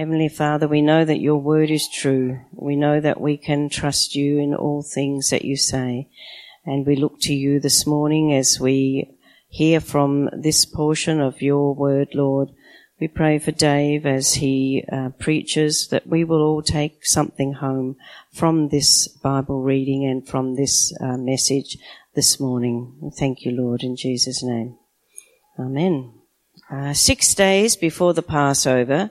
Heavenly Father, we know that your word is true. We know that we can trust you in all things that you say. And we look to you this morning as we hear from this portion of your word, Lord. We pray for Dave as he uh, preaches that we will all take something home from this Bible reading and from this uh, message this morning. Thank you, Lord, in Jesus' name. Amen. Uh, six days before the Passover,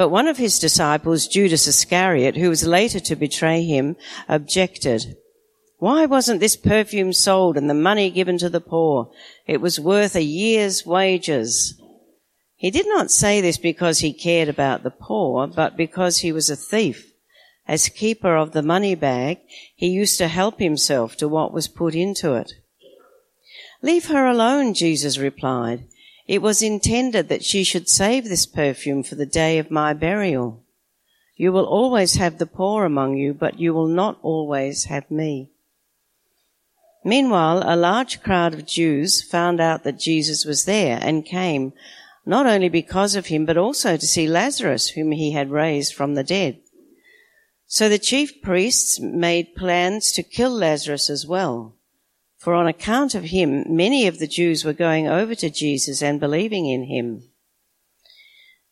But one of his disciples, Judas Iscariot, who was later to betray him, objected. Why wasn't this perfume sold and the money given to the poor? It was worth a year's wages. He did not say this because he cared about the poor, but because he was a thief. As keeper of the money bag, he used to help himself to what was put into it. Leave her alone, Jesus replied. It was intended that she should save this perfume for the day of my burial. You will always have the poor among you, but you will not always have me. Meanwhile, a large crowd of Jews found out that Jesus was there and came, not only because of him, but also to see Lazarus, whom he had raised from the dead. So the chief priests made plans to kill Lazarus as well for on account of him, many of the Jews were going over to Jesus and believing in him.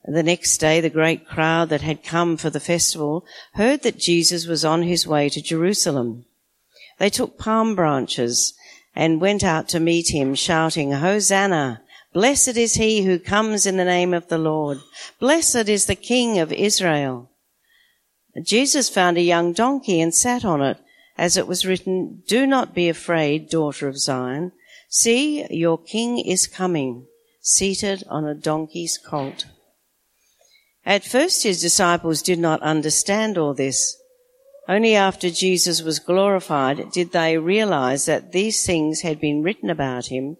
The next day, the great crowd that had come for the festival heard that Jesus was on his way to Jerusalem. They took palm branches and went out to meet him, shouting, Hosanna! Blessed is he who comes in the name of the Lord. Blessed is the King of Israel. Jesus found a young donkey and sat on it as it was written, Do not be afraid, daughter of Zion. See, your king is coming, seated on a donkey's colt. At first his disciples did not understand all this. Only after Jesus was glorified did they realize that these things had been written about him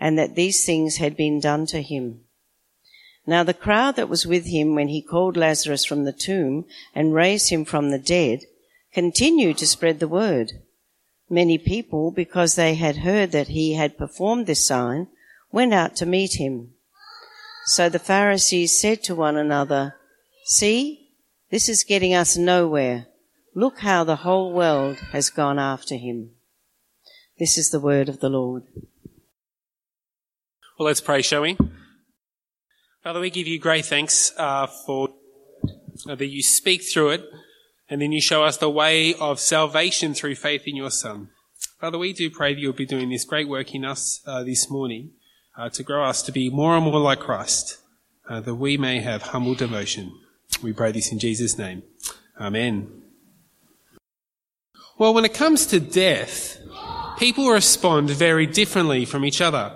and that these things had been done to him. Now the crowd that was with him when he called Lazarus from the tomb and raised him from the dead continued to spread the word. Many people, because they had heard that he had performed this sign, went out to meet him. So the Pharisees said to one another, See, this is getting us nowhere. Look how the whole world has gone after him. This is the word of the Lord. Well, let's pray, shall we? Father, we give you great thanks uh, for that you speak through it and then you show us the way of salvation through faith in your Son. Father, we do pray that you'll be doing this great work in us uh, this morning uh, to grow us to be more and more like Christ, uh, that we may have humble devotion. We pray this in Jesus' name. Amen. Well, when it comes to death, people respond very differently from each other.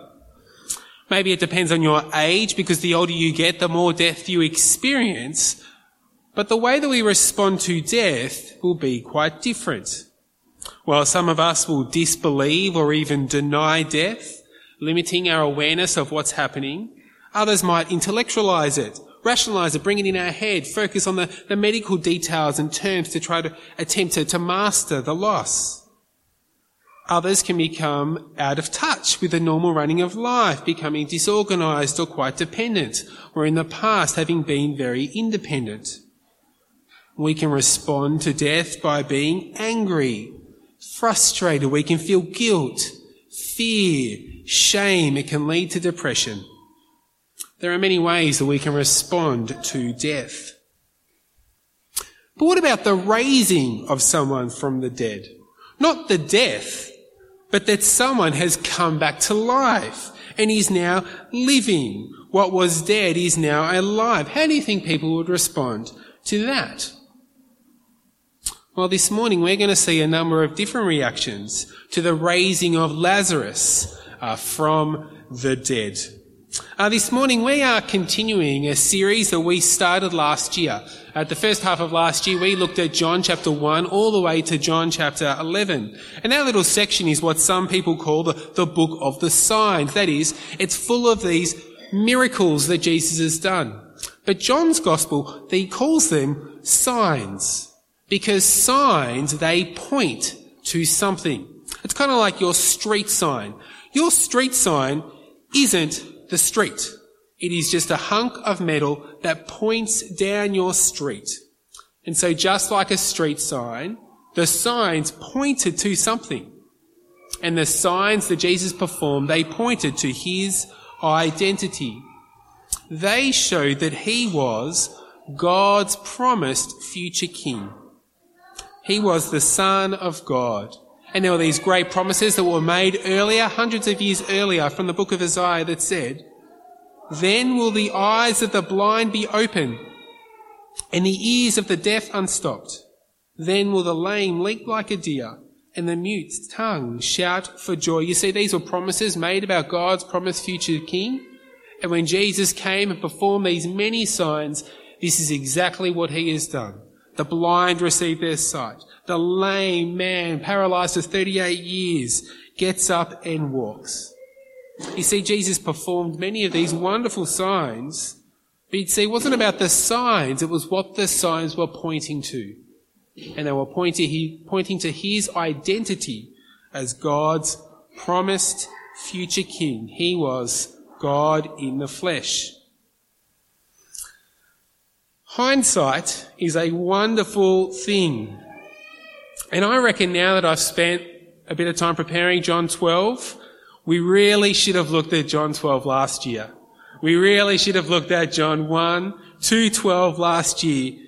Maybe it depends on your age because the older you get, the more death you experience. But the way that we respond to death will be quite different. While some of us will disbelieve or even deny death, limiting our awareness of what's happening, others might intellectualize it, rationalize it, bring it in our head, focus on the, the medical details and terms to try to attempt to, to master the loss. Others can become out of touch with the normal running of life, becoming disorganized or quite dependent, or in the past having been very independent. We can respond to death by being angry, frustrated. We can feel guilt, fear, shame. It can lead to depression. There are many ways that we can respond to death. But what about the raising of someone from the dead? Not the death, but that someone has come back to life and is now living. What was dead is now alive. How do you think people would respond to that? Well, this morning we're going to see a number of different reactions to the raising of Lazarus uh, from the dead. Uh, this morning we are continuing a series that we started last year. At the first half of last year we looked at John chapter 1 all the way to John chapter 11. And that little section is what some people call the, the book of the signs. That is, it's full of these miracles that Jesus has done. But John's gospel, he calls them signs. Because signs, they point to something. It's kind of like your street sign. Your street sign isn't the street. It is just a hunk of metal that points down your street. And so just like a street sign, the signs pointed to something. And the signs that Jesus performed, they pointed to his identity. They showed that he was God's promised future king. He was the son of God. And there were these great promises that were made earlier, hundreds of years earlier from the book of Isaiah that said, Then will the eyes of the blind be open and the ears of the deaf unstopped. Then will the lame leap like a deer and the mute tongue shout for joy. You see, these were promises made about God's promised future king. And when Jesus came and performed these many signs, this is exactly what he has done. The blind receive their sight. The lame man, paralyzed for 38 years, gets up and walks. You see, Jesus performed many of these wonderful signs, but you see, it wasn't about the signs, it was what the signs were pointing to. And they were pointing, pointing to his identity as God's promised future king. He was God in the flesh. Hindsight is a wonderful thing. And I reckon now that I've spent a bit of time preparing John 12, we really should have looked at John 12 last year. We really should have looked at John 1, 2, 12 last year.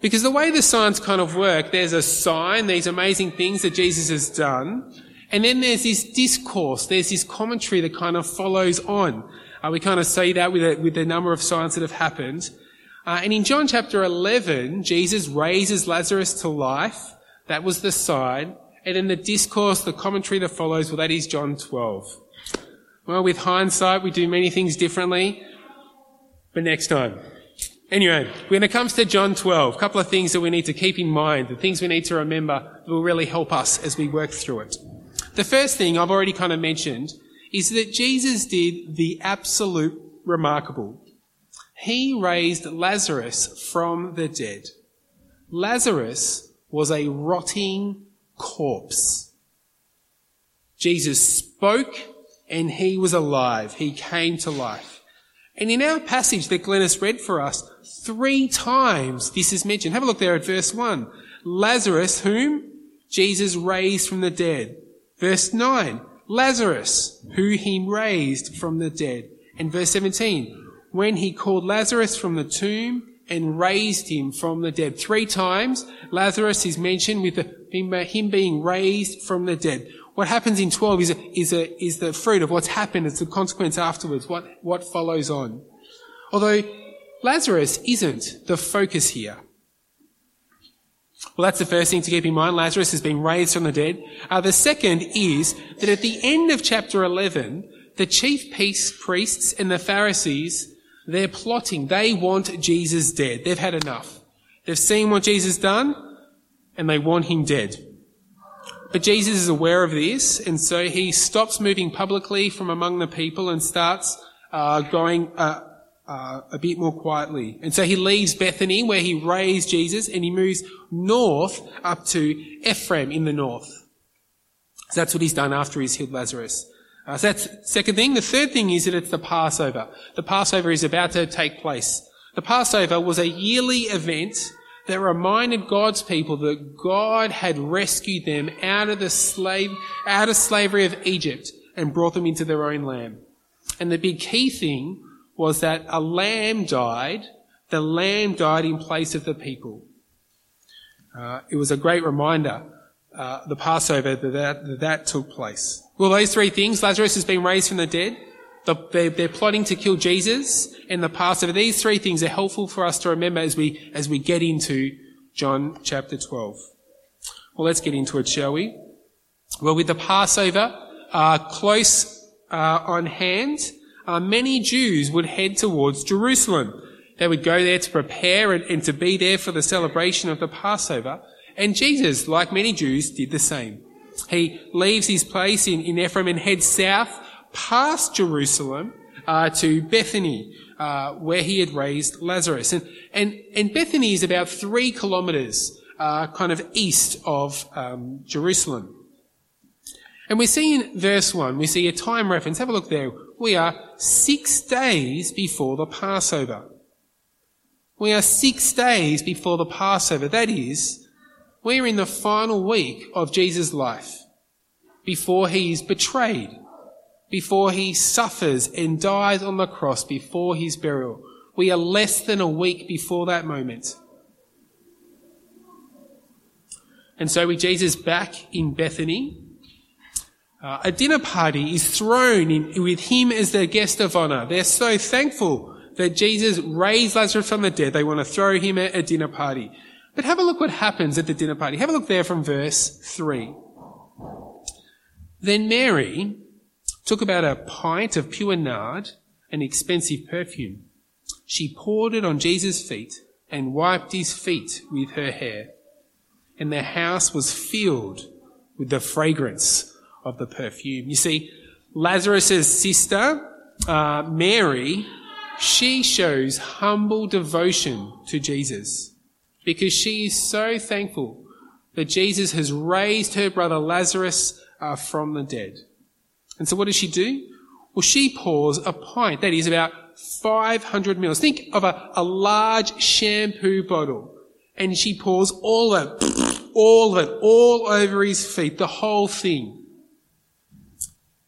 Because the way the signs kind of work, there's a sign, these amazing things that Jesus has done, and then there's this discourse, there's this commentary that kind of follows on. Uh, we kind of see that with, with the number of signs that have happened. Uh, and in John chapter 11, Jesus raises Lazarus to life. That was the sign. And in the discourse, the commentary that follows, well, that is John 12. Well, with hindsight, we do many things differently. But next time. Anyway, when it comes to John 12, a couple of things that we need to keep in mind, the things we need to remember that will really help us as we work through it. The first thing I've already kind of mentioned is that Jesus did the absolute remarkable. He raised Lazarus from the dead. Lazarus was a rotting corpse. Jesus spoke and he was alive. He came to life. And in our passage that Glennis read for us, three times this is mentioned. Have a look there at verse 1. Lazarus, whom Jesus raised from the dead. Verse 9. Lazarus, who he raised from the dead. And verse 17, when he called Lazarus from the tomb and raised him from the dead. Three times Lazarus is mentioned with him being raised from the dead. What happens in 12 is, a, is, a, is the fruit of what's happened. It's the consequence afterwards, what, what follows on. Although Lazarus isn't the focus here. Well, that's the first thing to keep in mind. Lazarus has been raised from the dead. Uh, the second is that at the end of chapter 11, the chief priests and the Pharisees, they're plotting. They want Jesus dead. They've had enough. They've seen what Jesus done and they want him dead. But Jesus is aware of this and so he stops moving publicly from among the people and starts uh, going uh, uh, a bit more quietly. And so he leaves Bethany where he raised Jesus and he moves north up to Ephraim in the north. So that's what he's done after he's healed Lazarus. Uh, so that's second thing. The third thing is that it's the Passover. The Passover is about to take place. The Passover was a yearly event that reminded God's people that God had rescued them out of the slave, out of slavery of Egypt and brought them into their own land. And the big key thing was that a lamb died. The lamb died in place of the people. Uh, it was a great reminder, uh, the Passover, that, that that took place. Well, those three things, Lazarus has been raised from the dead, the, they're, they're, plotting to kill Jesus, and the Passover. These three things are helpful for us to remember as we, as we get into John chapter 12. Well, let's get into it, shall we? Well, with the Passover uh, close uh, on hand, uh, many Jews would head towards Jerusalem. They would go there to prepare and, and to be there for the celebration of the Passover. And Jesus, like many Jews, did the same. He leaves his place in, in Ephraim and heads south past Jerusalem uh, to Bethany, uh, where he had raised Lazarus. And, and, and Bethany is about three kilometres uh, kind of east of um, Jerusalem. And we see in verse 1, we see a time reference. Have a look there. We are six days before the Passover. We are six days before the Passover. That is, we're in the final week of Jesus' life before he is betrayed, before he suffers and dies on the cross, before his burial. We are less than a week before that moment. And so with Jesus back in Bethany, uh, a dinner party is thrown in, with him as their guest of honor. They're so thankful that Jesus raised Lazarus from the dead. They want to throw him at a dinner party. But have a look what happens at the dinner party. Have a look there from verse 3. Then Mary took about a pint of pure nard, an expensive perfume. She poured it on Jesus' feet and wiped his feet with her hair and the house was filled with the fragrance of the perfume. You see, Lazarus' sister, uh, Mary, she shows humble devotion to Jesus because she is so thankful that Jesus has raised her brother Lazarus uh, from the dead. And so what does she do? Well, she pours a pint, that is about 500 mils. Think of a, a large shampoo bottle and she pours all of it, all of it, all over his feet, the whole thing.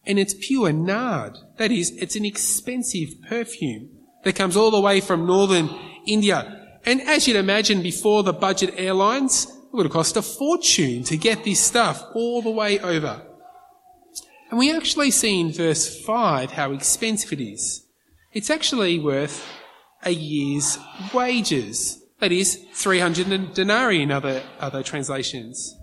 And it's pure nard. That is, it's an expensive perfume that comes all the way from northern India. And as you'd imagine, before the budget airlines, it would have cost a fortune to get this stuff all the way over. And we actually see in verse 5 how expensive it is. It's actually worth a year's wages. That is 300 denarii in other, other translations.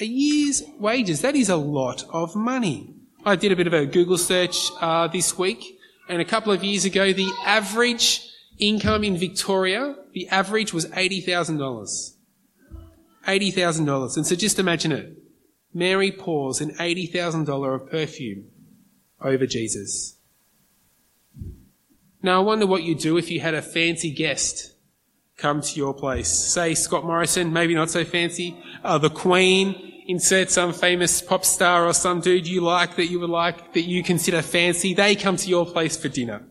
A year's wages, that is a lot of money. I did a bit of a Google search uh, this week, and a couple of years ago, the average income in Victoria, the average was $80,000. $80,000. And so just imagine it. Mary pours an $80,000 of perfume over Jesus. Now I wonder what you'd do if you had a fancy guest come to your place. Say Scott Morrison, maybe not so fancy. Uh, the Queen, insert some famous pop star or some dude you like that you would like, that you consider fancy. They come to your place for dinner.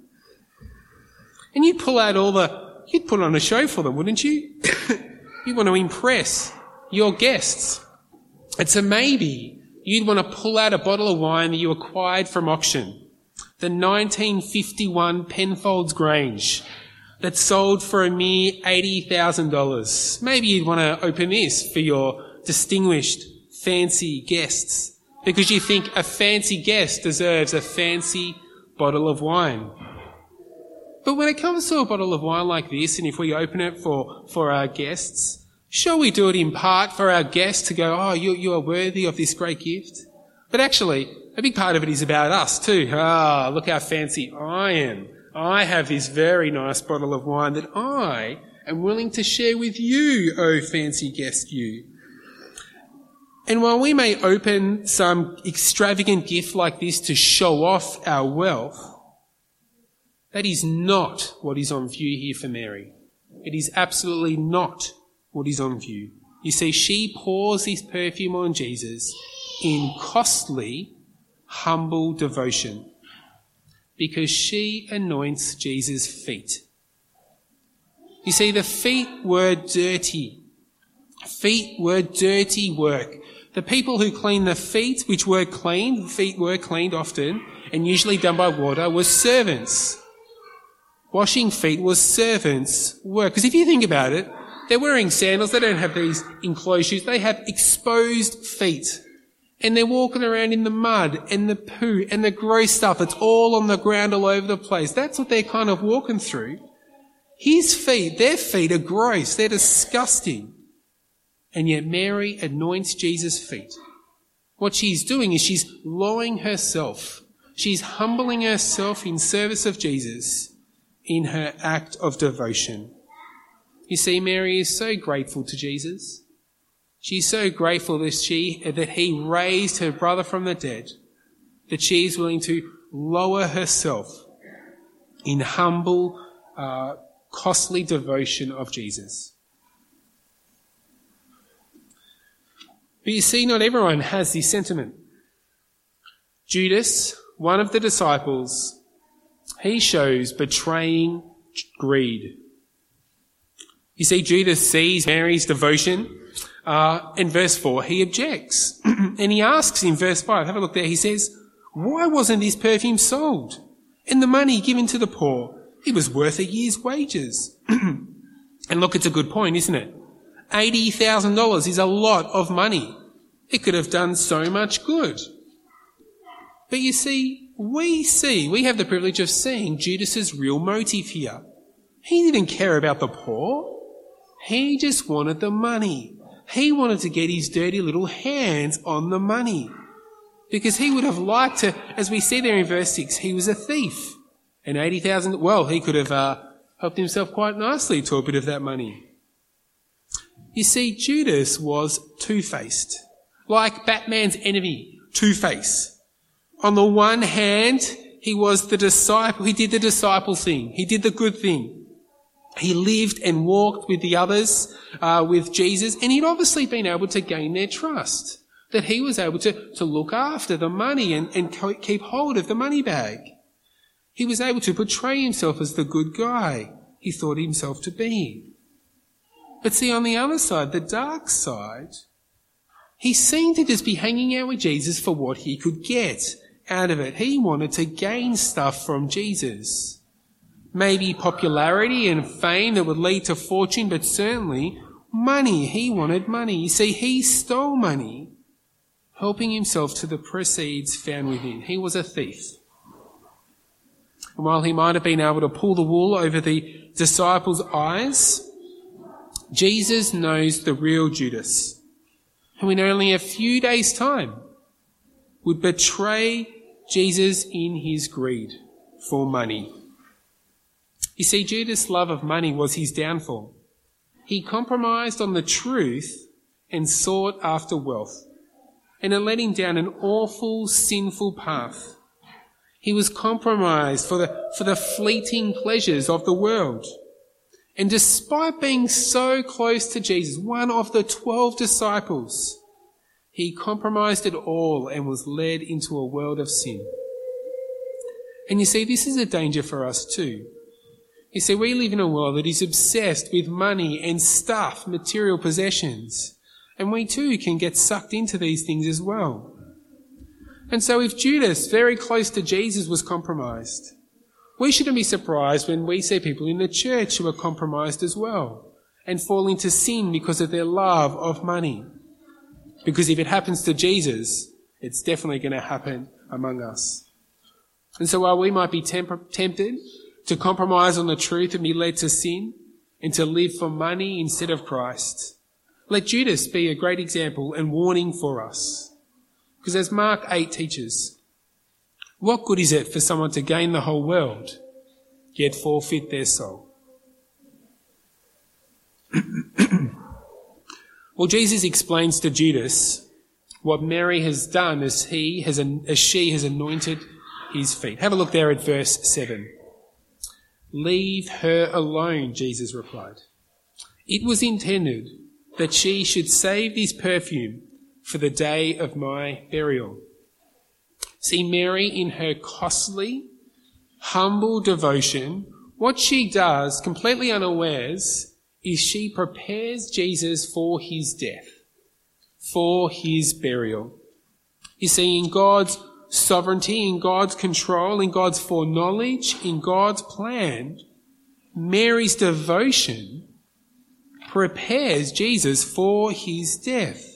And you'd pull out all the, you'd put on a show for them, wouldn't you? you want to impress your guests. It's a maybe you'd want to pull out a bottle of wine that you acquired from auction. The 1951 Penfolds Grange that sold for a mere $80,000. Maybe you'd want to open this for your distinguished, fancy guests because you think a fancy guest deserves a fancy bottle of wine. But when it comes to a bottle of wine like this, and if we open it for, for our guests, sure we do it in part for our guests to go, oh, you, you are worthy of this great gift. But actually, a big part of it is about us too. Ah, look how fancy I am. I have this very nice bottle of wine that I am willing to share with you, oh fancy guest you. And while we may open some extravagant gift like this to show off our wealth, that is not what is on view here for Mary. It is absolutely not what is on view. You see, she pours this perfume on Jesus in costly, humble devotion because she anoints Jesus' feet. You see, the feet were dirty. Feet were dirty work. The people who cleaned the feet, which were cleaned, feet were cleaned often, and usually done by water, were servants. Washing feet was servants' work. Because if you think about it, they're wearing sandals, they don't have these enclosed shoes, they have exposed feet and they're walking around in the mud and the poo and the gross stuff. It's all on the ground all over the place. That's what they're kind of walking through. His feet, their feet are gross. They're disgusting. And yet Mary anoints Jesus' feet. What she's doing is she's lowering herself She's humbling herself in service of Jesus in her act of devotion. You see, Mary is so grateful to Jesus. She's so grateful that she, that he raised her brother from the dead, that she is willing to lower herself in humble, uh, costly devotion of Jesus. But you see, not everyone has this sentiment. Judas, one of the disciples, he shows betraying greed. You see, Judas sees Mary's devotion. Uh, in verse 4, he objects. and he asks in verse 5, have a look there, he says, Why wasn't this perfume sold? And the money given to the poor, it was worth a year's wages. and look, it's a good point, isn't it? $80,000 is a lot of money. It could have done so much good. But you see, we see, we have the privilege of seeing Judas's real motive here. He didn't care about the poor. He just wanted the money. He wanted to get his dirty little hands on the money. Because he would have liked to, as we see there in verse 6, he was a thief. And 80,000, well, he could have uh, helped himself quite nicely to a bit of that money. You see, Judas was two-faced. Like Batman's enemy, Two-Face. On the one hand, he was the disciple, he did the disciple thing. He did the good thing. He lived and walked with the others, uh, with Jesus, and he'd obviously been able to gain their trust. That he was able to, to look after the money and, and keep hold of the money bag. He was able to portray himself as the good guy he thought himself to be. But see, on the other side, the dark side, he seemed to just be hanging out with Jesus for what he could get out of it. He wanted to gain stuff from Jesus. Maybe popularity and fame that would lead to fortune, but certainly money. He wanted money. You see, he stole money, helping himself to the proceeds found within. He was a thief. And while he might have been able to pull the wool over the disciples' eyes, Jesus knows the real Judas, who in only a few days' time would betray Jesus in his greed for money. You see, Judas' love of money was his downfall. He compromised on the truth and sought after wealth, and it led him down an awful, sinful path. He was compromised for the, for the fleeting pleasures of the world. And despite being so close to Jesus, one of the twelve disciples, he compromised it all and was led into a world of sin. And you see, this is a danger for us too. You see, we live in a world that is obsessed with money and stuff, material possessions. And we too can get sucked into these things as well. And so if Judas, very close to Jesus, was compromised, we shouldn't be surprised when we see people in the church who are compromised as well and fall into sin because of their love of money. Because if it happens to Jesus, it's definitely going to happen among us. And so while we might be temp- tempted to compromise on the truth and be led to sin and to live for money instead of Christ, let Judas be a great example and warning for us. Because as Mark 8 teaches, what good is it for someone to gain the whole world, yet forfeit their soul? well, Jesus explains to Judas what Mary has done as he has, as she has anointed his feet. Have a look there at verse 7. Leave her alone, Jesus replied. It was intended that she should save this perfume for the day of my burial. See, Mary, in her costly, humble devotion, what she does, completely unawares, is she prepares Jesus for his death, for his burial. You see, in God's sovereignty, in God's control, in God's foreknowledge, in God's plan, Mary's devotion prepares Jesus for his death.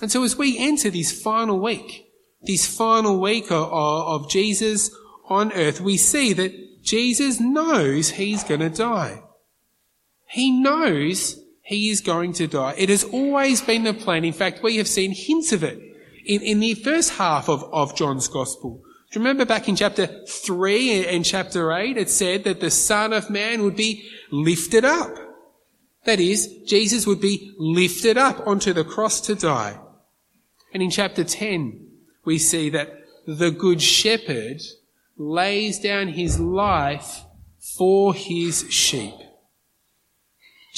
And so as we enter this final week, this final week of, of Jesus on earth, we see that Jesus knows he's going to die. He knows he is going to die. It has always been the plan. In fact, we have seen hints of it In, in the first half of, of John's Gospel, do you remember back in chapter 3 and chapter 8, it said that the Son of Man would be lifted up. That is, Jesus would be lifted up onto the cross to die. And in chapter 10, we see that the Good Shepherd lays down his life for his sheep.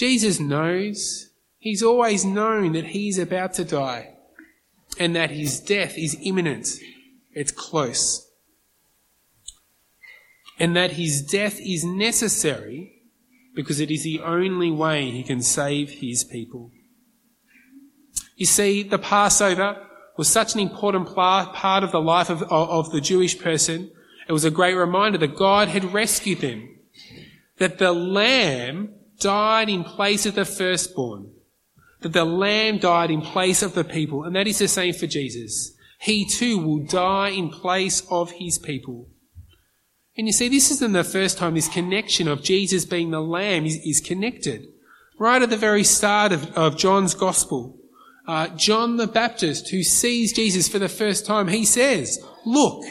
Jesus knows, he's always known that he's about to die and that his death is imminent. It's close. And that his death is necessary because it is the only way he can save his people. You see, the Passover was such an important part of the life of, of the Jewish person. It was a great reminder that God had rescued them. That the lamb died in place of the firstborn. That the lamb died in place of the people. And that is the same for Jesus. He too will die in place of his people. And you see, this isn't the first time this connection of Jesus being the Lamb is, is connected. Right at the very start of, of John's Gospel, uh, John the Baptist, who sees Jesus for the first time, he says, Look,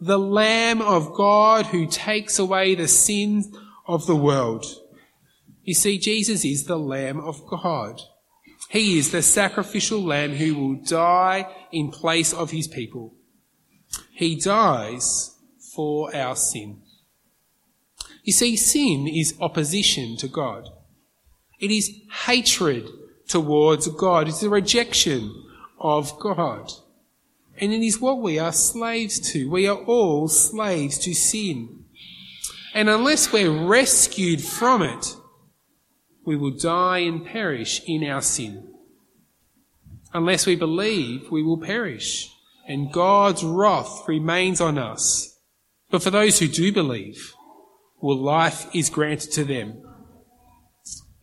the Lamb of God who takes away the sins of the world. You see, Jesus is the Lamb of God. He is the sacrificial Lamb who will die in place of his people. He dies for our sin. You see, sin is opposition to God. It is hatred towards God. It's a rejection of God. And it is what we are slaves to. We are all slaves to sin. And unless we're rescued from it, we will die and perish in our sin. Unless we believe, we will perish. And God's wrath remains on us but for those who do believe, well, life is granted to them.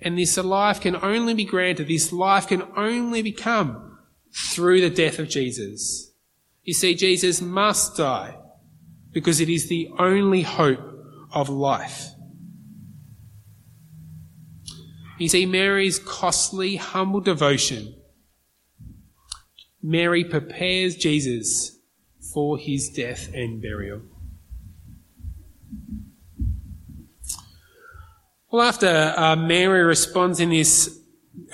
And this life can only be granted, this life can only become through the death of Jesus. You see, Jesus must die because it is the only hope of life. You see, Mary's costly, humble devotion. Mary prepares Jesus for his death and burial. Well, after uh, Mary responds in this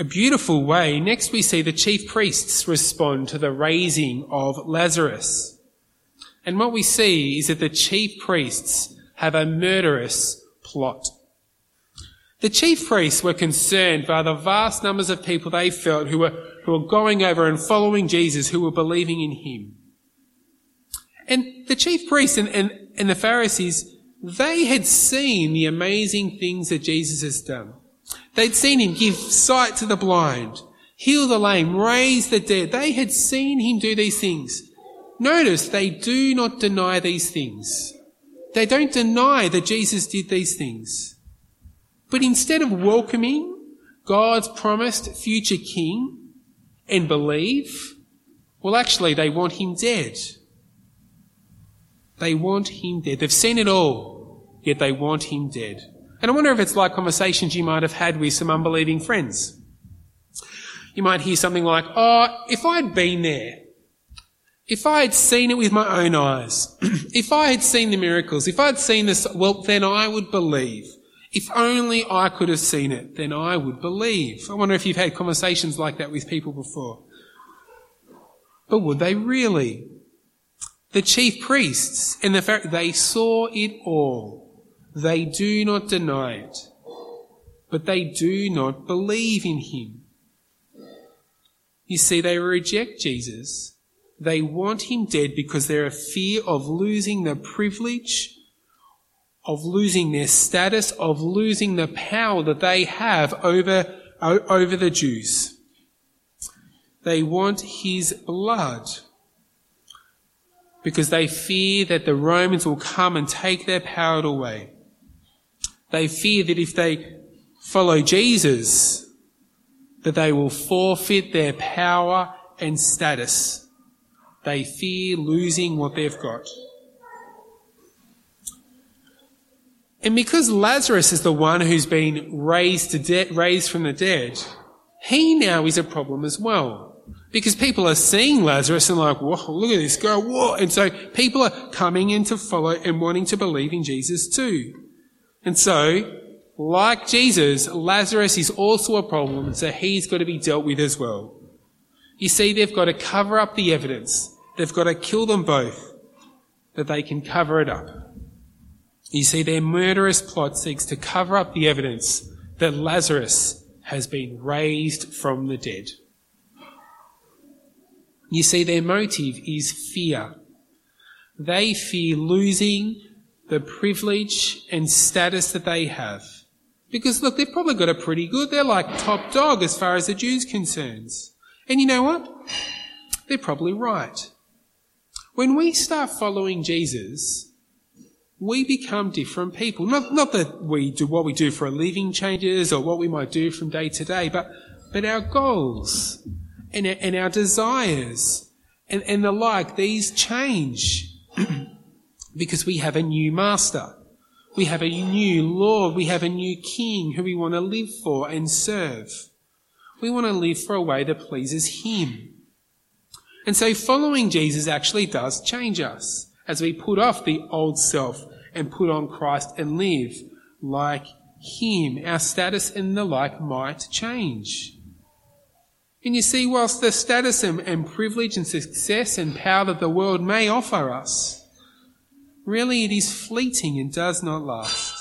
beautiful way, next we see the chief priests respond to the raising of Lazarus. And what we see is that the chief priests have a murderous plot. The chief priests were concerned by the vast numbers of people they felt who were, who were going over and following Jesus, who were believing in him. And the chief priests and, and, and the Pharisees they had seen the amazing things that Jesus has done. They'd seen him give sight to the blind, heal the lame, raise the dead. They had seen him do these things. Notice they do not deny these things. They don't deny that Jesus did these things. But instead of welcoming God's promised future king and believe, well, actually, they want him dead. They want him dead. They've seen it all, yet they want him dead. And I wonder if it's like conversations you might have had with some unbelieving friends. You might hear something like, oh, if I'd been there, if I had seen it with my own eyes, if I had seen the miracles, if I'd seen this, well, then I would believe. If only I could have seen it, then I would believe. I wonder if you've had conversations like that with people before. But would they really? The chief priests and the Pharisees, they saw it all. They do not deny it. But they do not believe in him. You see, they reject Jesus. They want him dead because they're a fear of losing the privilege, of losing their status, of losing the power that they have over, over the Jews. They want his blood because they fear that the Romans will come and take their power away. They fear that if they follow Jesus, that they will forfeit their power and status. They fear losing what they've got. And because Lazarus is the one who's been raised to de- raised from the dead, he now is a problem as well. Because people are seeing Lazarus and like, whoa, look at this guy, whoa. And so people are coming in to follow and wanting to believe in Jesus too. And so, like Jesus, Lazarus is also a problem, so he's got to be dealt with as well. You see, they've got to cover up the evidence. They've got to kill them both, that they can cover it up. You see, their murderous plot seeks to cover up the evidence that Lazarus has been raised from the dead. You see, their motive is fear. They fear losing the privilege and status that they have. Because look, they've probably got it pretty good. They're like top dog as far as the Jews concerns. And you know what? They're probably right. When we start following Jesus, we become different people. Not, not that we do what we do for a living changes or what we might do from day to day, but, but our goals and, and our desires and, and the like, these change because we have a new master. We have a new Lord. We have a new King who we want to live for and serve. We want to live for a way that pleases Him. And so following Jesus actually does change us as we put off the old self and put on Christ and live like Him. Our status and the like might change. And you see, whilst the status and, and privilege and success and power that the world may offer us, really it is fleeting and does not last.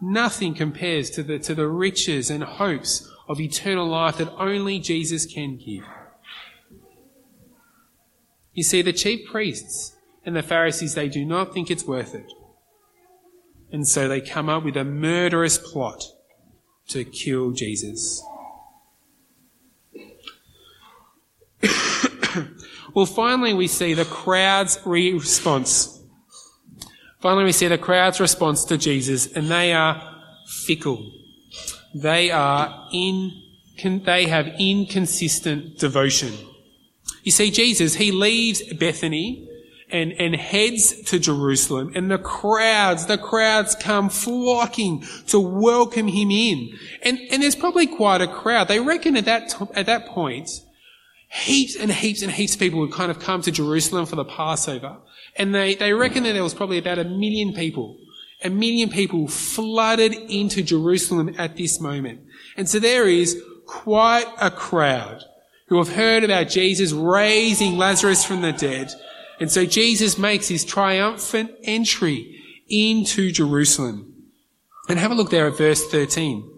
Nothing compares to the, to the riches and hopes of eternal life that only Jesus can give. You see, the chief priests and the Pharisees, they do not think it's worth it. And so they come up with a murderous plot to kill Jesus. well, finally, we see the crowd's response. Finally, we see the crowd's response to Jesus, and they are fickle. They are in, they have inconsistent devotion. You see, Jesus, he leaves Bethany and, and heads to Jerusalem and the crowds, the crowds come flocking to welcome him in. And, and there's probably quite a crowd. They reckon at that, at that point, heaps and heaps and heaps of people would kind of come to Jerusalem for the Passover. And they, they reckon that there was probably about a million people. A million people flooded into Jerusalem at this moment. And so there is quite a crowd who have heard about Jesus raising Lazarus from the dead. And so Jesus makes his triumphant entry into Jerusalem. And have a look there at verse 13.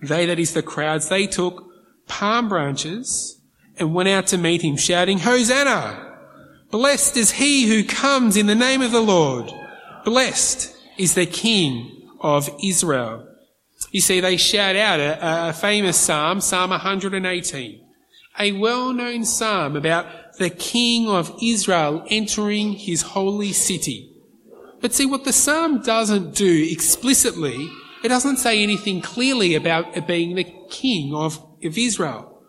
They, that is the crowds, they took palm branches and went out to meet him, shouting, Hosanna! Blessed is he who comes in the name of the Lord. Blessed is the King of Israel. You see, they shout out a, a famous psalm, Psalm 118, a well-known psalm about the King of Israel entering his holy city. But see, what the psalm doesn't do explicitly, it doesn't say anything clearly about it being the King of, of Israel.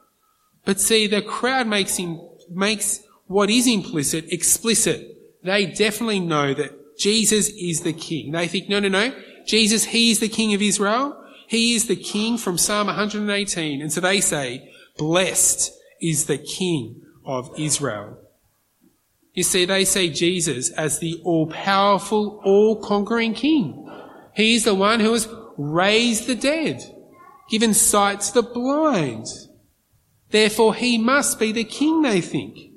But see, the crowd makes him, makes what is implicit explicit. They definitely know that Jesus is the king. They think, no, no, no. Jesus, he is the king of Israel. He is the king from Psalm 118. And so they say, blessed is the king of Israel. You see, they see Jesus as the all-powerful, all-conquering king. He is the one who has raised the dead, given sight to the blind, Therefore, he must be the king, they think.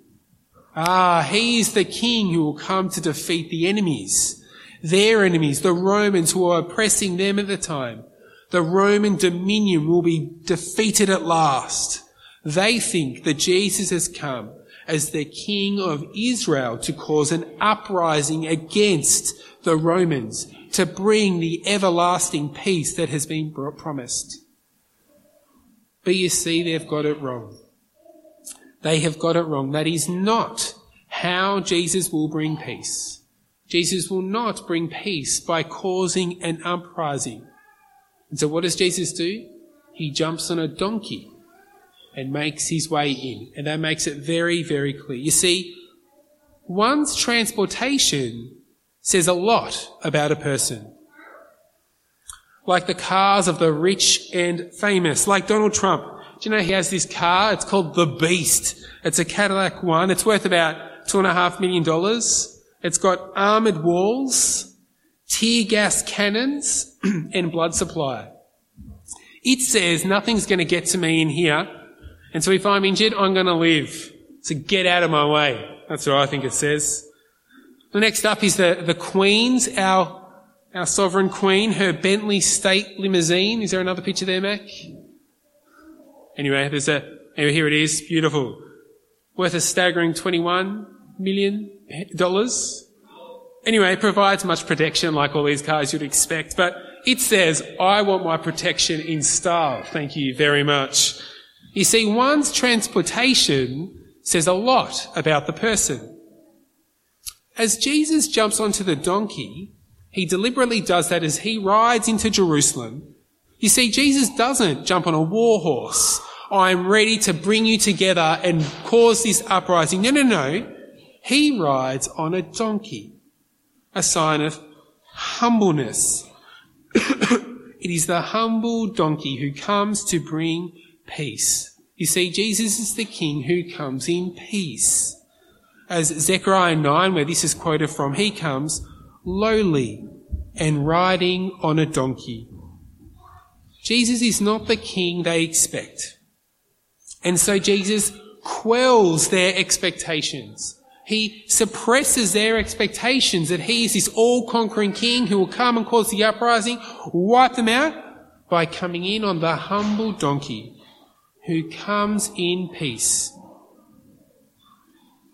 Ah, he is the king who will come to defeat the enemies. Their enemies, the Romans who are oppressing them at the time. The Roman dominion will be defeated at last. They think that Jesus has come as the king of Israel to cause an uprising against the Romans, to bring the everlasting peace that has been promised. But you see, they've got it wrong. They have got it wrong. That is not how Jesus will bring peace. Jesus will not bring peace by causing an uprising. And so what does Jesus do? He jumps on a donkey and makes his way in. And that makes it very, very clear. You see, one's transportation says a lot about a person like the cars of the rich and famous, like Donald Trump Do you know he has this car? It's called the Beast. It's a Cadillac one. It's worth about two and a half million dollars. It's got armored walls, tear gas cannons, and blood supply. It says nothing's going to get to me in here. And so if I'm injured, I'm going to live. So get out of my way. That's what I think it says. The next up is the, the Queen's, our, our sovereign Queen, her Bentley State limousine. Is there another picture there, Mac? Anyway, there's a, anyway, here it is. Beautiful. Worth a staggering 21 million dollars. Anyway, it provides much protection like all these cars you'd expect, but it says, I want my protection in style. Thank you very much. You see, one's transportation says a lot about the person. As Jesus jumps onto the donkey, he deliberately does that as he rides into Jerusalem. You see, Jesus doesn't jump on a war horse. I'm ready to bring you together and cause this uprising. No, no, no. He rides on a donkey. A sign of humbleness. it is the humble donkey who comes to bring peace. You see, Jesus is the king who comes in peace as Zechariah 9, where this is quoted from, he comes lowly and riding on a donkey. Jesus is not the king they expect. And so Jesus quells their expectations. He suppresses their expectations that he is this all-conquering king who will come and cause the uprising, wipe them out by coming in on the humble donkey who comes in peace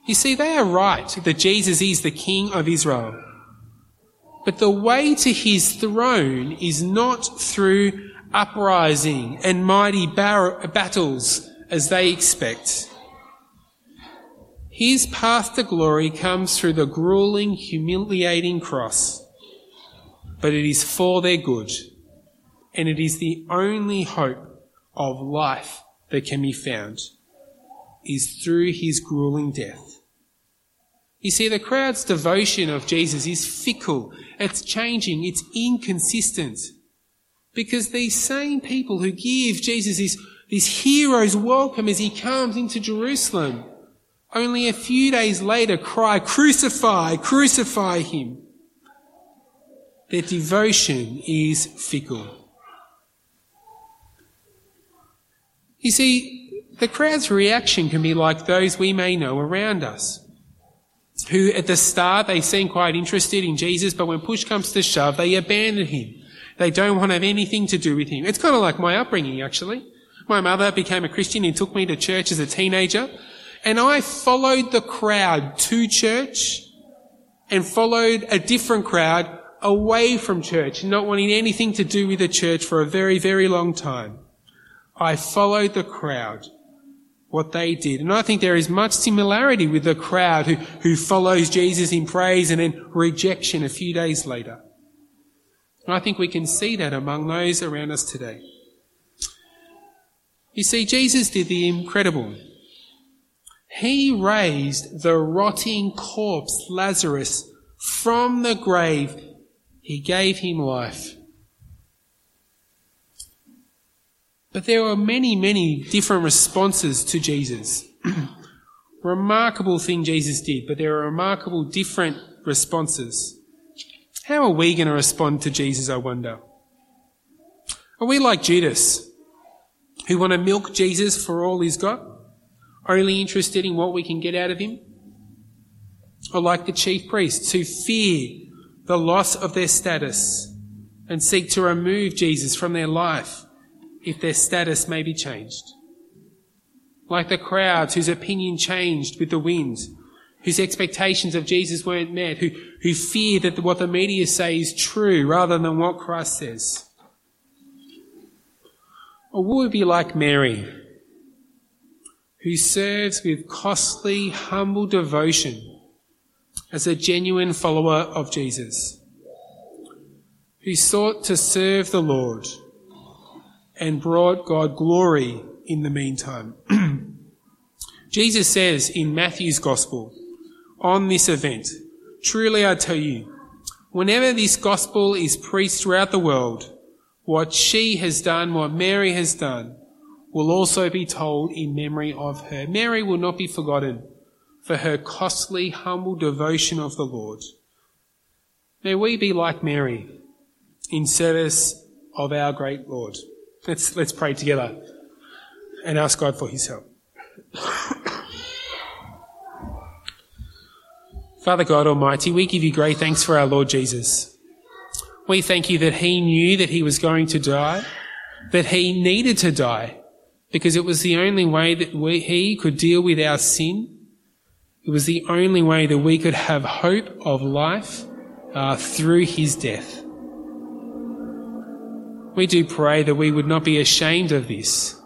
you see, they are right that Jesus is the King of Israel. But the way to his throne is not through uprising and mighty bar- battles as they expect. His path to glory comes through the grueling, humiliating cross. But it is for their good. And it is the only hope of life that can be found is through his grueling death. You see, the crowd's devotion of Jesus is fickle, it's changing, it's inconsistent. Because these same people who give Jesus this, this hero's welcome as he comes into Jerusalem, only a few days later cry, crucify, crucify him. Their devotion is fickle. You see, the crowd's reaction can be like those we may know around us who at the start they seem quite interested in Jesus, but when push comes to shove, they abandon him. They don't want to have anything to do with him. It's kind of like my upbringing, actually. My mother became a Christian and took me to church as a teenager, and I followed the crowd to church and followed a different crowd away from church, not wanting anything to do with the church for a very, very long time. I followed the crowd what they did. And I think there is much similarity with the crowd who, who follows Jesus in praise and then rejection a few days later. And I think we can see that among those around us today. You see, Jesus did the incredible. He raised the rotting corpse, Lazarus, from the grave. He gave him life. But there were many, many different responses to Jesus. remarkable thing Jesus did, but there are remarkable different responses. How are we going to respond to Jesus, I wonder? Are we like Judas, who want to milk Jesus for all he's got, only interested in what we can get out of him? Or like the chief priests, who fear the loss of their status and seek to remove Jesus from their life if their status may be changed. Like the crowds whose opinion changed with the wind, whose expectations of Jesus weren't met, who, who fear that what the media say is true rather than what Christ says. Or will we be like Mary, who serves with costly, humble devotion as a genuine follower of Jesus, who sought to serve the Lord and brought God glory in the meantime. Jesus says in Matthew's Gospel on this event, Truly I tell you, whenever this gospel is preached throughout the world, what she has done, what Mary has done, will also be told in memory of her. Mary will not be forgotten for her costly, humble devotion of the Lord. May we be like Mary in service of our great Lord. Let's, let's pray together and ask God for his help. Father God Almighty, we give you great thanks for our Lord Jesus. We thank you that he knew that he was going to die, that he needed to die, because it was the only way that we, he could deal with our sin. It was the only way that we could have hope of life uh, through his death. We do pray that we would not be ashamed of this,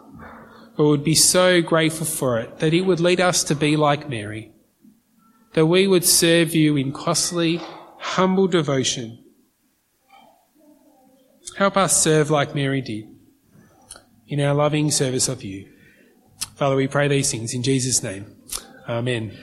but would be so grateful for it that it would lead us to be like Mary, that we would serve you in costly, humble devotion. Help us serve like Mary did in our loving service of you. Father, we pray these things in Jesus' name. Amen.